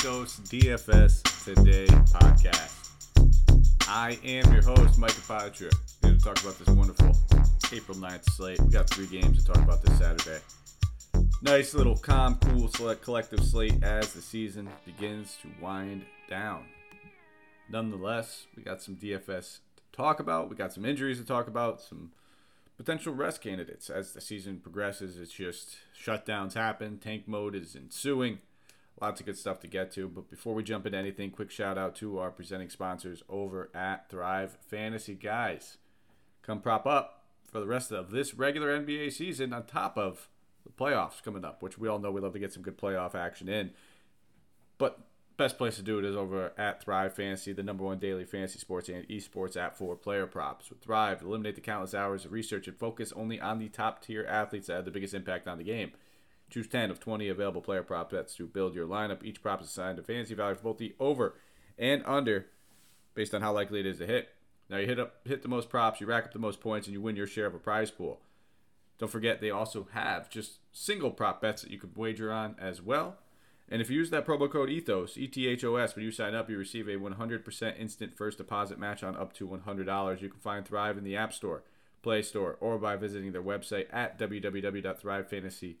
Ethos DFS Today podcast. I am your host, Mike Apotria. Here to talk about this wonderful April 9th slate. We got three games to talk about this Saturday. Nice little calm, cool, select collective slate as the season begins to wind down. Nonetheless, we got some DFS to talk about. We got some injuries to talk about, some potential rest candidates as the season progresses. It's just shutdowns happen, tank mode is ensuing. Lots of good stuff to get to. But before we jump into anything, quick shout out to our presenting sponsors over at Thrive Fantasy Guys. Come prop up for the rest of this regular NBA season on top of the playoffs coming up, which we all know we love to get some good playoff action in. But best place to do it is over at Thrive Fantasy, the number one daily fantasy sports and esports app for player props. With Thrive, eliminate the countless hours of research and focus only on the top tier athletes that have the biggest impact on the game. Choose 10 of 20 available player prop bets to build your lineup. Each prop is assigned a fantasy value for both the over and under based on how likely it is to hit. Now you hit up hit the most props, you rack up the most points, and you win your share of a prize pool. Don't forget they also have just single prop bets that you can wager on as well. And if you use that promo code ETHOS, E-T-H-O-S, when you sign up, you receive a 100% instant first deposit match on up to $100. You can find Thrive in the App Store, Play Store, or by visiting their website at www.thrivefantasy.com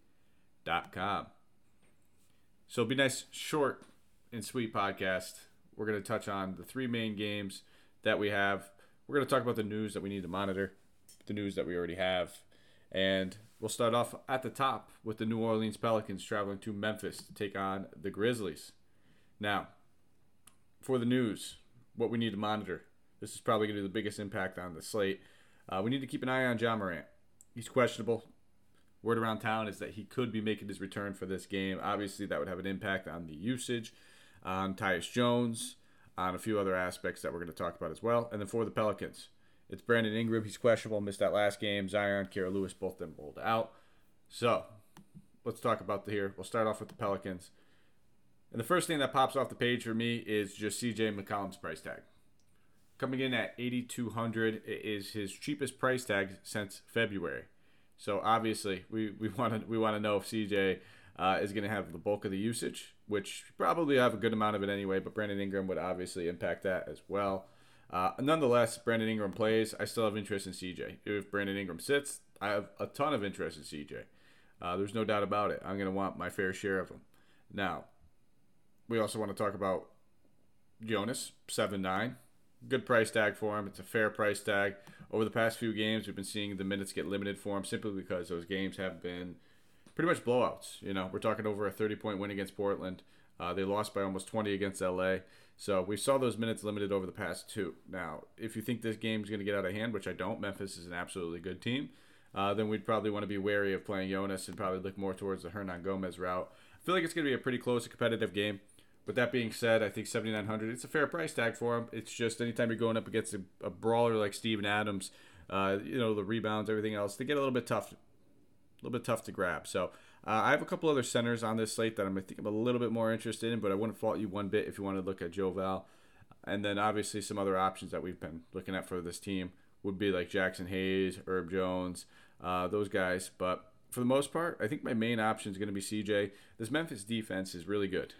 com. So it'll be nice, short, and sweet podcast. We're going to touch on the three main games that we have. We're going to talk about the news that we need to monitor, the news that we already have, and we'll start off at the top with the New Orleans Pelicans traveling to Memphis to take on the Grizzlies. Now, for the news, what we need to monitor. This is probably going to be the biggest impact on the slate. Uh, we need to keep an eye on Ja Morant. He's questionable word around town is that he could be making his return for this game. Obviously, that would have an impact on the usage, on Tyus Jones, on a few other aspects that we're going to talk about as well. And then for the Pelicans, it's Brandon Ingram. He's questionable, missed that last game. Zion, Kira Lewis, both them rolled out. So let's talk about the here. We'll start off with the Pelicans. And the first thing that pops off the page for me is just CJ McCollum's price tag. Coming in at 8200 it is his cheapest price tag since February. So obviously, we we want to we want to know if CJ uh, is going to have the bulk of the usage, which probably have a good amount of it anyway. But Brandon Ingram would obviously impact that as well. Uh, nonetheless, Brandon Ingram plays. I still have interest in CJ. If Brandon Ingram sits, I have a ton of interest in CJ. Uh, there's no doubt about it. I'm going to want my fair share of him. Now, we also want to talk about Jonas, 7 9 good price tag for him. It's a fair price tag. Over the past few games, we've been seeing the minutes get limited for him simply because those games have been pretty much blowouts. You know, we're talking over a 30 point win against Portland. Uh, they lost by almost 20 against LA. So we saw those minutes limited over the past two. Now, if you think this game is going to get out of hand, which I don't, Memphis is an absolutely good team, uh, then we'd probably want to be wary of playing Jonas and probably look more towards the Hernangomez route. I feel like it's going to be a pretty close competitive game. With that being said, I think 7900 it's a fair price tag for him. It's just anytime you're going up against a, a brawler like Steven Adams, uh, you know, the rebounds, everything else, they get a little bit tough, a little bit tough to grab. So uh, I have a couple other centers on this slate that I'm, I think I'm a little bit more interested in, but I wouldn't fault you one bit if you want to look at Joe Val. And then obviously some other options that we've been looking at for this team would be like Jaxson Hayes, Herb Jones, uh, those guys. But for the most part, I think my main option is going to be CJ. This Memphis defense is really good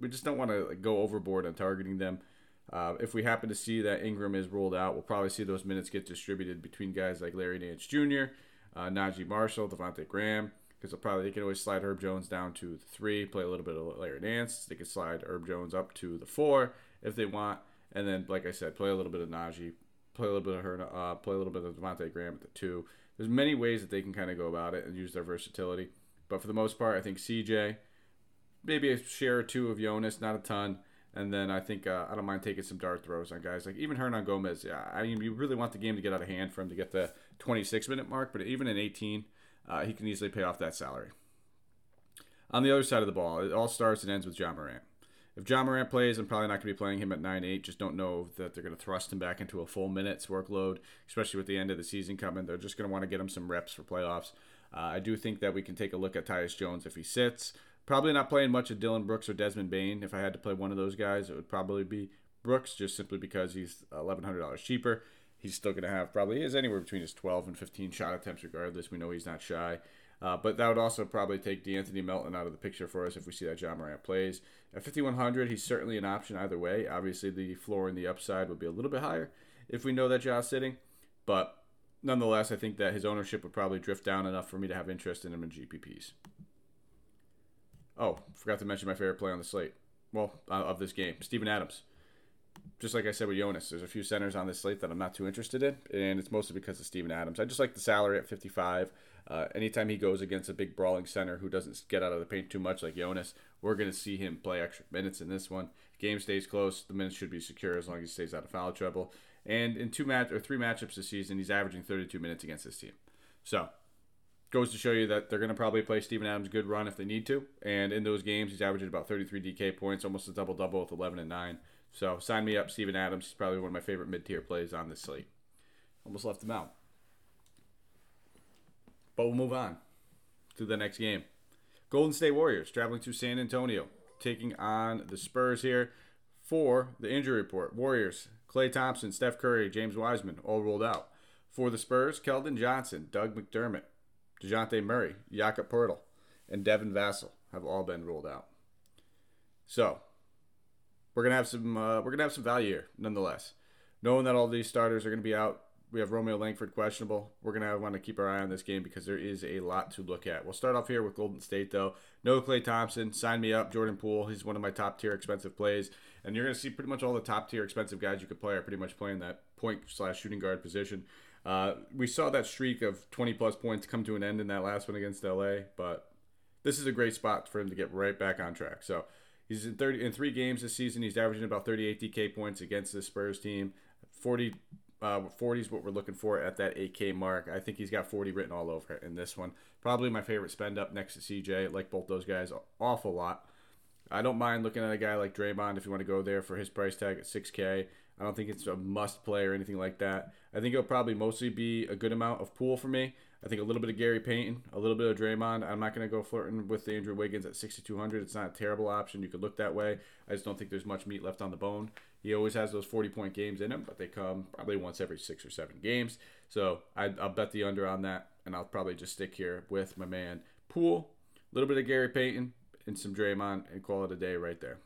we just don't want to like, go overboard on targeting them. Uh, if we happen to see that Ingram is rolled out, we'll probably see those minutes get distributed between guys like Larry Nance Jr., uh, Naji Marshall, Devonte Graham, because they'll probably they can always slide Herb Jones down to the three, play a little bit of Larry Nance. They can slide Herb Jones up to the four if they want, and then like I said, play a little bit of Naji, play a little bit of her, uh, play a little bit of Devonte Graham at the two. There's many ways that they can kind of go about it and use their versatility, but for the most part, I think CJ maybe a share or two of Jonas, not a ton. And then I think uh, I don't mind taking some dart throws on guys like even Hernangomez. Yeah, I mean, you really want the game to get out of hand for him to get the 26 minute mark, but even in 18, uh, he can easily pay off that salary. On the other side of the ball, it all starts and ends with Ja Morant. If Ja Morant plays, I'm probably not going to be playing him at 9-8. Just don't know that they're going to thrust him back into a full minutes workload, especially with the end of the season coming. They're just going to want to get him some reps for playoffs. Uh, I do think that we can take a look at Tyus Jones if he sits. Probably not playing much of Dillon Brooks or Desmond Bane. If I had to play one of those guys, it would probably be Brooks, just simply because he's $1,100 cheaper. he's still going to have probably is anywhere between his 12 and 15 shot attempts regardless. We know he's not shy. Uh, but that would also probably take De'Anthony Melton out of the picture for us if we see that Ja Morant plays. At 5,100, he's certainly an option either way. Obviously, the floor and the upside would be a little bit higher if we know that Ja's sitting. But nonetheless, I think that his ownership would probably drift down enough for me to have interest in him in GPPs. Oh, forgot to mention my favorite play on the slate. Well, uh, of this game, Steven Adams. Just like I said with Jonas, there's a few centers on this slate that I'm not too interested in, and it's mostly because of Steven Adams. I just like the salary at 55. Uh, anytime he goes against a big brawling center who doesn't get out of the paint too much, like Jonas, we're going to see him play extra minutes in this one. Game stays close, the minutes should be secure as long as he stays out of foul trouble. And in two match or three matchups this season, he's averaging 32 minutes against this team. So goes to show you that they're going to probably play Steven Adams good run if they need to. And in those games, he's averaging about 33 DK points, almost a double double with 11 and 9. So sign me up, Steven Adams. He's probably one of my favorite mid tier plays on this slate. Almost left him out. But we'll move on to the next game. Golden State Warriors traveling to San Antonio, taking on the Spurs here for the injury report. Warriors, Klay Thompson, Steph Curry, James Wiseman, all ruled out. For the Spurs, Keldon Johnson, Doug McDermott, Dejounte Murray, Jakob Poeltl, and Devin Vassell have all been ruled out. So we're gonna have some uh, we're gonna have some value here, nonetheless. Knowing that all these starters are gonna be out, we have Romeo Langford questionable. We're gonna want to keep our eye on this game because there is a lot to look at. We'll start off here with Golden State though. No Klay Thompson, sign me up. Jordan Poole, he's one of my top tier expensive plays, and you're gonna see pretty much all the top tier expensive guys you could play are pretty much playing that point slash shooting guard position. Uh, we saw that streak of 20 plus points come to an end in that last one against LA, but this is a great spot for him to get right back on track. So he's in 30 in three games this season. He's averaging about 38 DK points against the Spurs team. 40 uh, 40 is what we're looking for at that 8K mark. I think he's got 40 written all over it in this one. Probably my favorite spend up next to CJ. like both those guys awful lot. I don't mind looking at a guy like Draymond if you want to go there for his price tag at 6K. I don't think it's a must play or anything like that. I think it'll probably mostly be a good amount of Poole for me. I think a little bit of Gary Payton, a little bit of Draymond. I'm not going to go flirting with the Andrew Wiggins at 6,200. It's not a terrible option. You could look that way. I just don't think there's much meat left on the bone. He always has those 40 point games in him, but they come probably once every six or seven games. So I, will bet the under on that, and I'll probably just stick here with my man Poole, a little bit of Gary Payton, and some Draymond, and call it a day right there.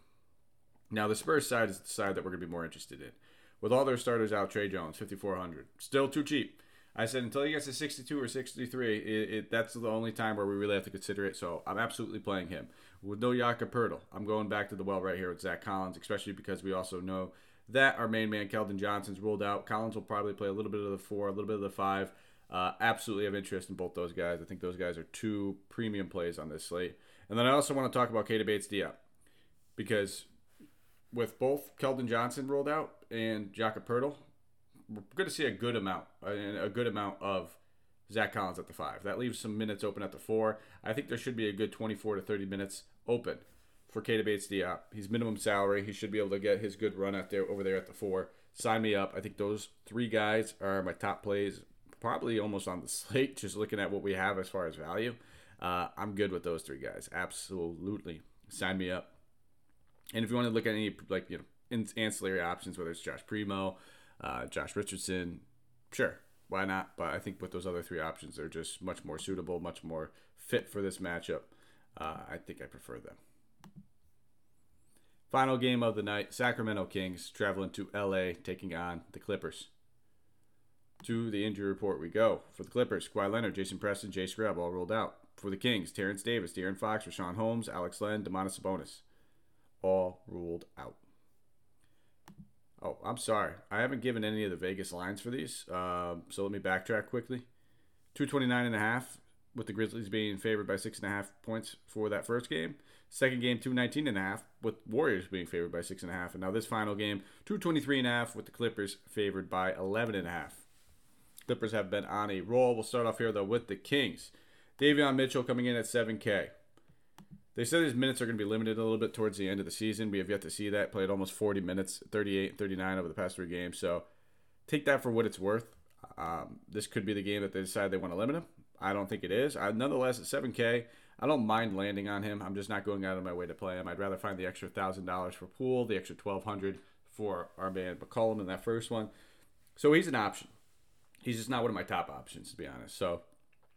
Now, the Spurs side is the side that we're going to be more interested in. With all their starters out, Tre Jones, 5,400. Still too cheap. I said until he gets to 62 or 63, it, it, that's the only time where we really have to consider it. So I'm absolutely playing him. With no Jakob Poeltl, I'm going back to the well right here with Zach Collins, especially because we also know that our main man, Keldon Johnson's ruled out. Collins will probably play a little bit of the four, a little bit of the five. Uh, absolutely have interest in both those guys. I think those guys are two premium plays on this slate. And then I also want to talk about Keita Bates-Diop because with both Keldon Johnson ruled out and Jakob Poeltl, we're going to see a good amount, a good amount of Zach Collins at the five. That leaves some minutes open at the four. I think there should be a good 24 to 30 minutes open for Keita Bates-Diop. He's minimum salary. He should be able to get his good run out there over there at the four. Sign me up. I think those three guys are my top plays, probably almost on the slate. Just looking at what we have as far as value, uh, I'm good with those three guys. Absolutely, sign me up. And if you want to look at any like you know ancillary options, whether it's Josh Primo, uh, Josh Richardson, sure, why not? But I think with those other three options, they're just much more suitable, much more fit for this matchup. Uh, I think I prefer them. Final game of the night Sacramento Kings traveling to LA, taking on the Clippers. To the injury report we go. For the Clippers, Kawhi Leonard, Jason Preston, Jay Scrubb all rolled out. For the Kings, Terence Davis, De'Aaron Fox, Richaun Holmes, Alex Len, Domantas Sabonis all ruled out. Oh, I'm sorry. I haven't given any of the Vegas lines for these. Uh, so let me backtrack quickly. 229 and a half with the Grizzlies being favored by six and a half points for that first game. Second game, 219 and a half with Warriors being favored by six and a half. And now this final game, 223 and a half with the Clippers favored by 11 and a half. Clippers have been on a roll. We'll start off here though with the Kings. Davion Mitchell coming in at 7K. They said his minutes are going to be limited a little bit towards the end of the season. We have yet to see that. Played almost 40 minutes, 38 39 over the past three games. So take that for what it's worth. Um, this could be the game that they decide they want to limit him. I don't think it is. I, nonetheless, at 7K, I don't mind landing on him. I'm just not going out of my way to play him. I'd rather find the extra $1,000 for Poole, the extra 1200 for our man McCollum in that first one. So he's an option. He's just not one of my top options, to be honest. So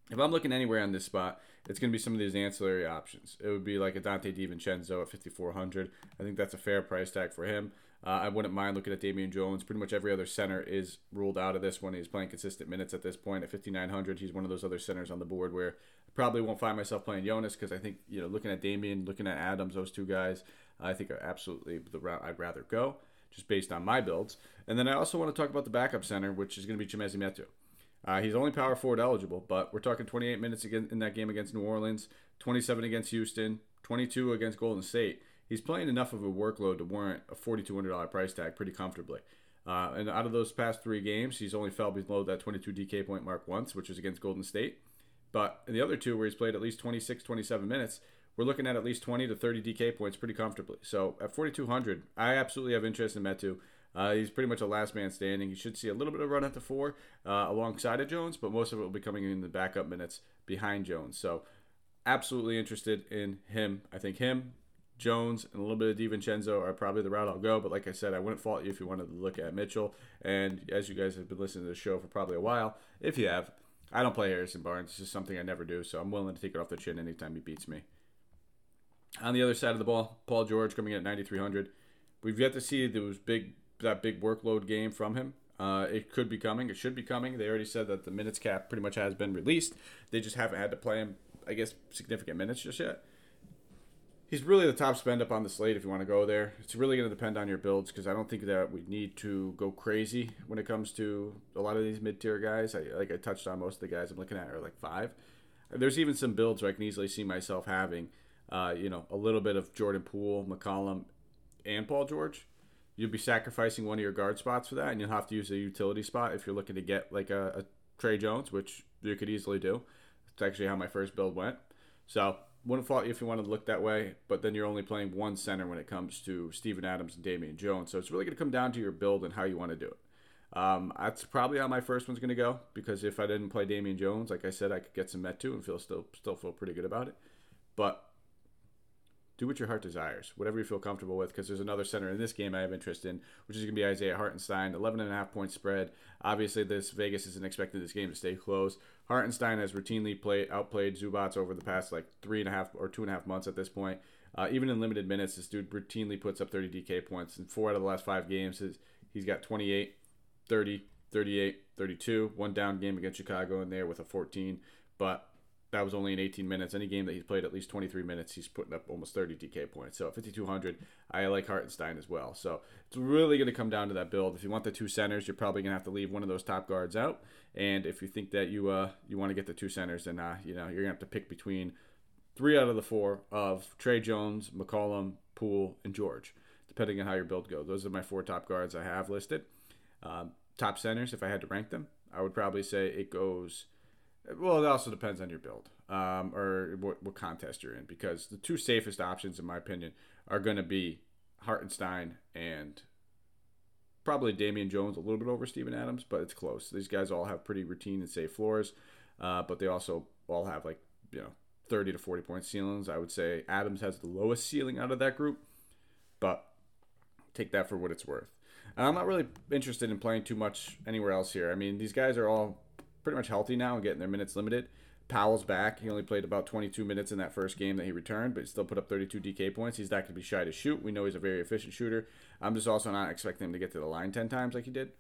if I'm looking anywhere on this spot, it's going to be some of these ancillary options. It would be like a Donte DiVincenzo at 5,400. I think that's a fair price tag for him. Uh, I wouldn't mind looking at Damian Jones. Pretty much every other center is ruled out of this one. He's playing consistent minutes at this point at 5,900. He's one of those other centers on the board where I probably won't find myself playing Jonas because I think, you know, looking at Damian, looking at Adams, those two guys, I think are absolutely the route I'd rather go just based on my builds. And then I also want to talk about the backup center, which is going to be Chimezie Metu. Uh, he's only power forward eligible, but we're talking 28 minutes again in that game against New Orleans, 27 against Houston, 22 against Golden State. He's playing enough of a workload to warrant a $4,200 price tag pretty comfortably. Uh, and out of those past three games, he's only fell below that 22 DK point mark once, which was against Golden State. But in the other two, where he's played at least 26, 27 minutes, we're looking at at least 20 to 30 DK points pretty comfortably. So at 4,200, I absolutely have interest in Metu. Uh, he's pretty much a last man standing. He should see a little bit of run at the four uh, alongside of Jones, but most of it will be coming in the backup minutes behind Jones. So, absolutely interested in him. I think him, Jones, and a little bit of DiVincenzo are probably the route I'll go. But like I said, I wouldn't fault you if you wanted to look at Mitchell. And as you guys have been listening to the show for probably a while, if you have, I don't play Harrison Barnes. It's just something I never do. So I'm willing to take it off the chin anytime he beats me. On the other side of the ball, Paul George coming in at 9,300. We've yet to see those big that big workload game from him. Uh, it could be coming. It should be coming. They already said that the minutes cap pretty much has been released. They just haven't had to play him, I guess, significant minutes just yet. He's really the top spend up on the slate if you want to go there. It's really going to depend on your builds because I don't think that we need to go crazy when it comes to a lot of these mid tier guys. I, like I touched on, most of the guys I'm looking at are like five. There's even some builds where I can easily see myself having, uh, you know, a little bit of Jordan Poole, McCollum, and Paul George you'll be sacrificing one of your guard spots for that, and you'll have to use a utility spot if you're looking to get like a, a Tre Jones, which you could easily do. It's actually how my first build went. So wouldn't fault you if you wanted to look that way, but then you're only playing one center when it comes to Steven Adams and Damian Jones. So it's really going to come down to your build and how you want to do it. Um, that's probably how my first one's going to go because if I didn't play Damian Jones, like I said, I could get some Metu and feel still still feel pretty good about it. But do what your heart desires, whatever you feel comfortable with, because there's another center in this game I have interest in, which is going to be Isaiah Hartenstein, 11 and a half point spread. Obviously, this Vegas isn't expecting this game to stay close. Hartenstein has routinely played outplayed Zubac over the past like three and a half or two and a half months at this point. Uh, even in limited minutes, this dude routinely puts up 30 DK points. In four out of the last five games, he's got 28, 30, 38, 32. One down game against Chicago in there with a 14. But that was only in 18 minutes. Any game that he's played at least 23 minutes, he's putting up almost 30 DK points. So at 5,200, I like Hartenstein as well. So it's really going to come down to that build. If you want the two centers, you're probably going to have to leave one of those top guards out. And if you think that you uh, you want to get the two centers, then uh, you know you're going to have to pick between three out of the four of Tre Jones, McCollum, Poole, and George, depending on how your build goes. Those are my four top guards I have listed. Um, top centers, if I had to rank them, I would probably say it goes – well, it also depends on your build um, or what, what contest you're in because the two safest options, in my opinion, are going to be Hartenstein and probably Damian Jones a little bit over Steven Adams, but it's close. These guys all have pretty routine and safe floors, uh, but they also all have like you know 30 to 40 point ceilings. I would say Adams has the lowest ceiling out of that group, but take that for what it's worth. I'm not really interested in playing too much anywhere else here. I mean, these guys are all pretty much healthy now and getting their minutes limited. Powell's back. He only played about 22 minutes in that first game that he returned, but he still put up 32 DK points. He's not going to be shy to shoot. We know he's a very efficient shooter. I'm just also not expecting him to get to the line 10 times like he did.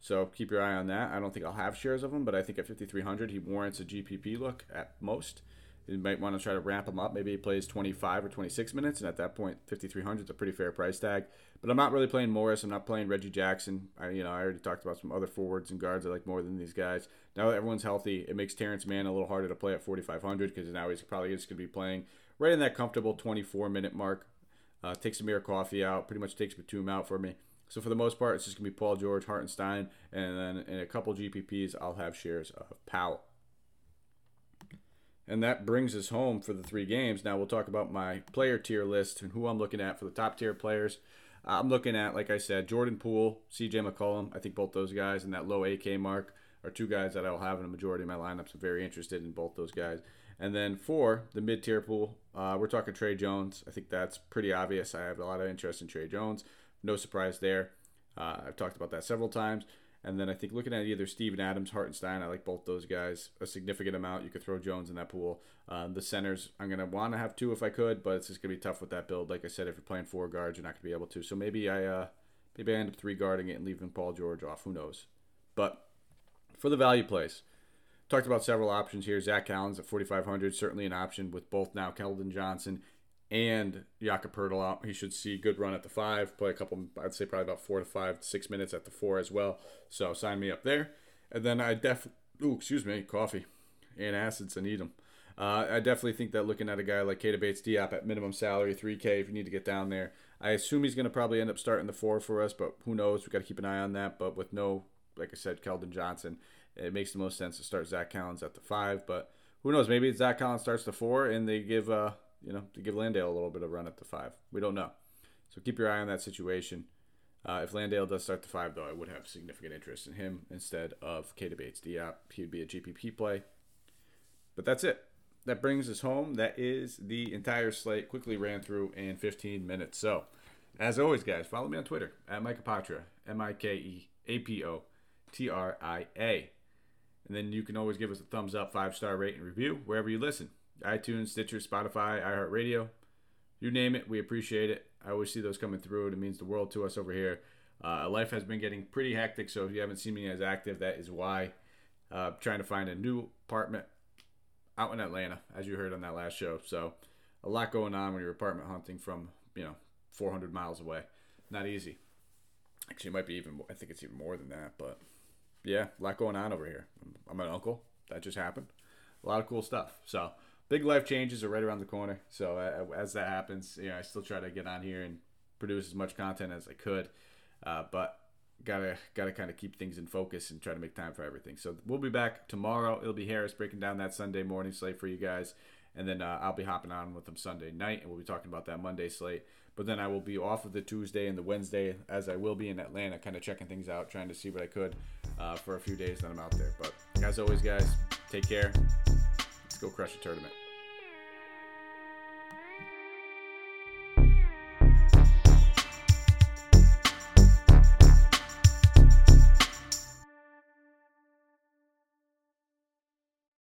So keep your eye on that. I don't think I'll have shares of him, but I think at 5,300 he warrants a GPP look at most. You might want to try to ramp him up. Maybe he plays 25 or 26 minutes, and at that point, 5,300 is a pretty fair price tag. But I'm not really playing Morris. I'm not playing Reggie Jackson. I, you know, I already talked about some other forwards and guards I like more than these guys. Now that everyone's healthy, it makes Terance Mann a little harder to play at 4,500 because now he's probably just going to be playing right in that comfortable 24 minute mark. Uh, takes Amir Coffey out, pretty much takes Batum out for me. So for the most part, it's just going to be Paul George, Hartenstein, and then in a couple GPPs, I'll have shares of Powell. And that brings us home for the three games. Now we'll talk about my player tier list and who I'm looking at for the top tier players. I'm looking at, like I said, Jordan Poole, CJ McCollum. I think both those guys and that low AK mark are two guys that I'll have in a majority of my lineups. I'm very interested in both those guys. And then for the mid tier pool, uh, we're talking Tre Jones. I think that's pretty obvious. I have a lot of interest in Tre Jones. No surprise there. Uh, I've talked about that several times. And then I think looking at either Steven Adams, Hartenstein, I like both those guys a significant amount. You could throw Jones in that pool. Um, the centers, I'm going to want to have two if I could, but it's just going to be tough with that build. Like I said, if you're playing four guards, you're not going to be able to. So maybe I uh, maybe I end up three guarding it and leaving Paul George off. Who knows? But for the value plays, talked about several options here. Zach Collins at 4,500, certainly an option with both now Keldon Johnson and Jakob Poeltl out. He should see good run at the five, play a couple, I'd say probably about four to five, six minutes at the four as well. So sign me up there. And then I definitely, ooh, excuse me, coffee and acids, I need them. Uh, I definitely think that looking at a guy like Keita Bates Diop at minimum salary, 3K, if you need to get down there, I assume he's going to probably end up starting the four for us, but who knows? We've got to keep an eye on that. But with no, like I said, Keldon Johnson, it makes the most sense to start Zach Collins at the five. But who knows? Maybe Zach Collins starts the four and they give uh, you know, to give Landale a little bit of run at the five. We don't know. So keep your eye on that situation. Uh, if Landale does start the five, though, I would have significant interest in him instead of Keita Bates Diop. He would be a GPP play. But that's it. That brings us home. That is the entire slate. Quickly ran through in 15 minutes. So, as always, guys, follow me on Twitter at Mike Apotria, M I K E A P O T R I A. And then you can always give us a thumbs up, five star rate, and review wherever you listen iTunes, Stitcher, Spotify, iHeartRadio. You name it, we appreciate it. I always see those coming through. It means the world to us over here. Uh, life has been getting pretty hectic, so if you haven't seen me as active, that is why. Uh, trying to find a new apartment out in Atlanta, as you heard on that last show. So a lot going on when you're apartment hunting from you know 400 miles away. Not easy. Actually, it might be even. I think it's even more than that, but yeah, a lot going on over here. I'm an uncle. That just happened. A lot of cool stuff. So big life changes are right around the corner. So uh, as that happens, you know, I still try to get on here and produce as much content as I could, uh, but gotta gotta kind of keep things in focus and try to make time for everything. So we'll be back tomorrow. It'll be Harris breaking down that Sunday morning slate for you guys, and then uh, I'll be hopping on with them Sunday night, and we'll be talking about that Monday slate. But then I will be off of the Tuesday and the Wednesday, as I will be in Atlanta, kind of checking things out, trying to see what I could uh, for a few days that I'm out there. But as always, guys, take care. Let's go crush a tournament.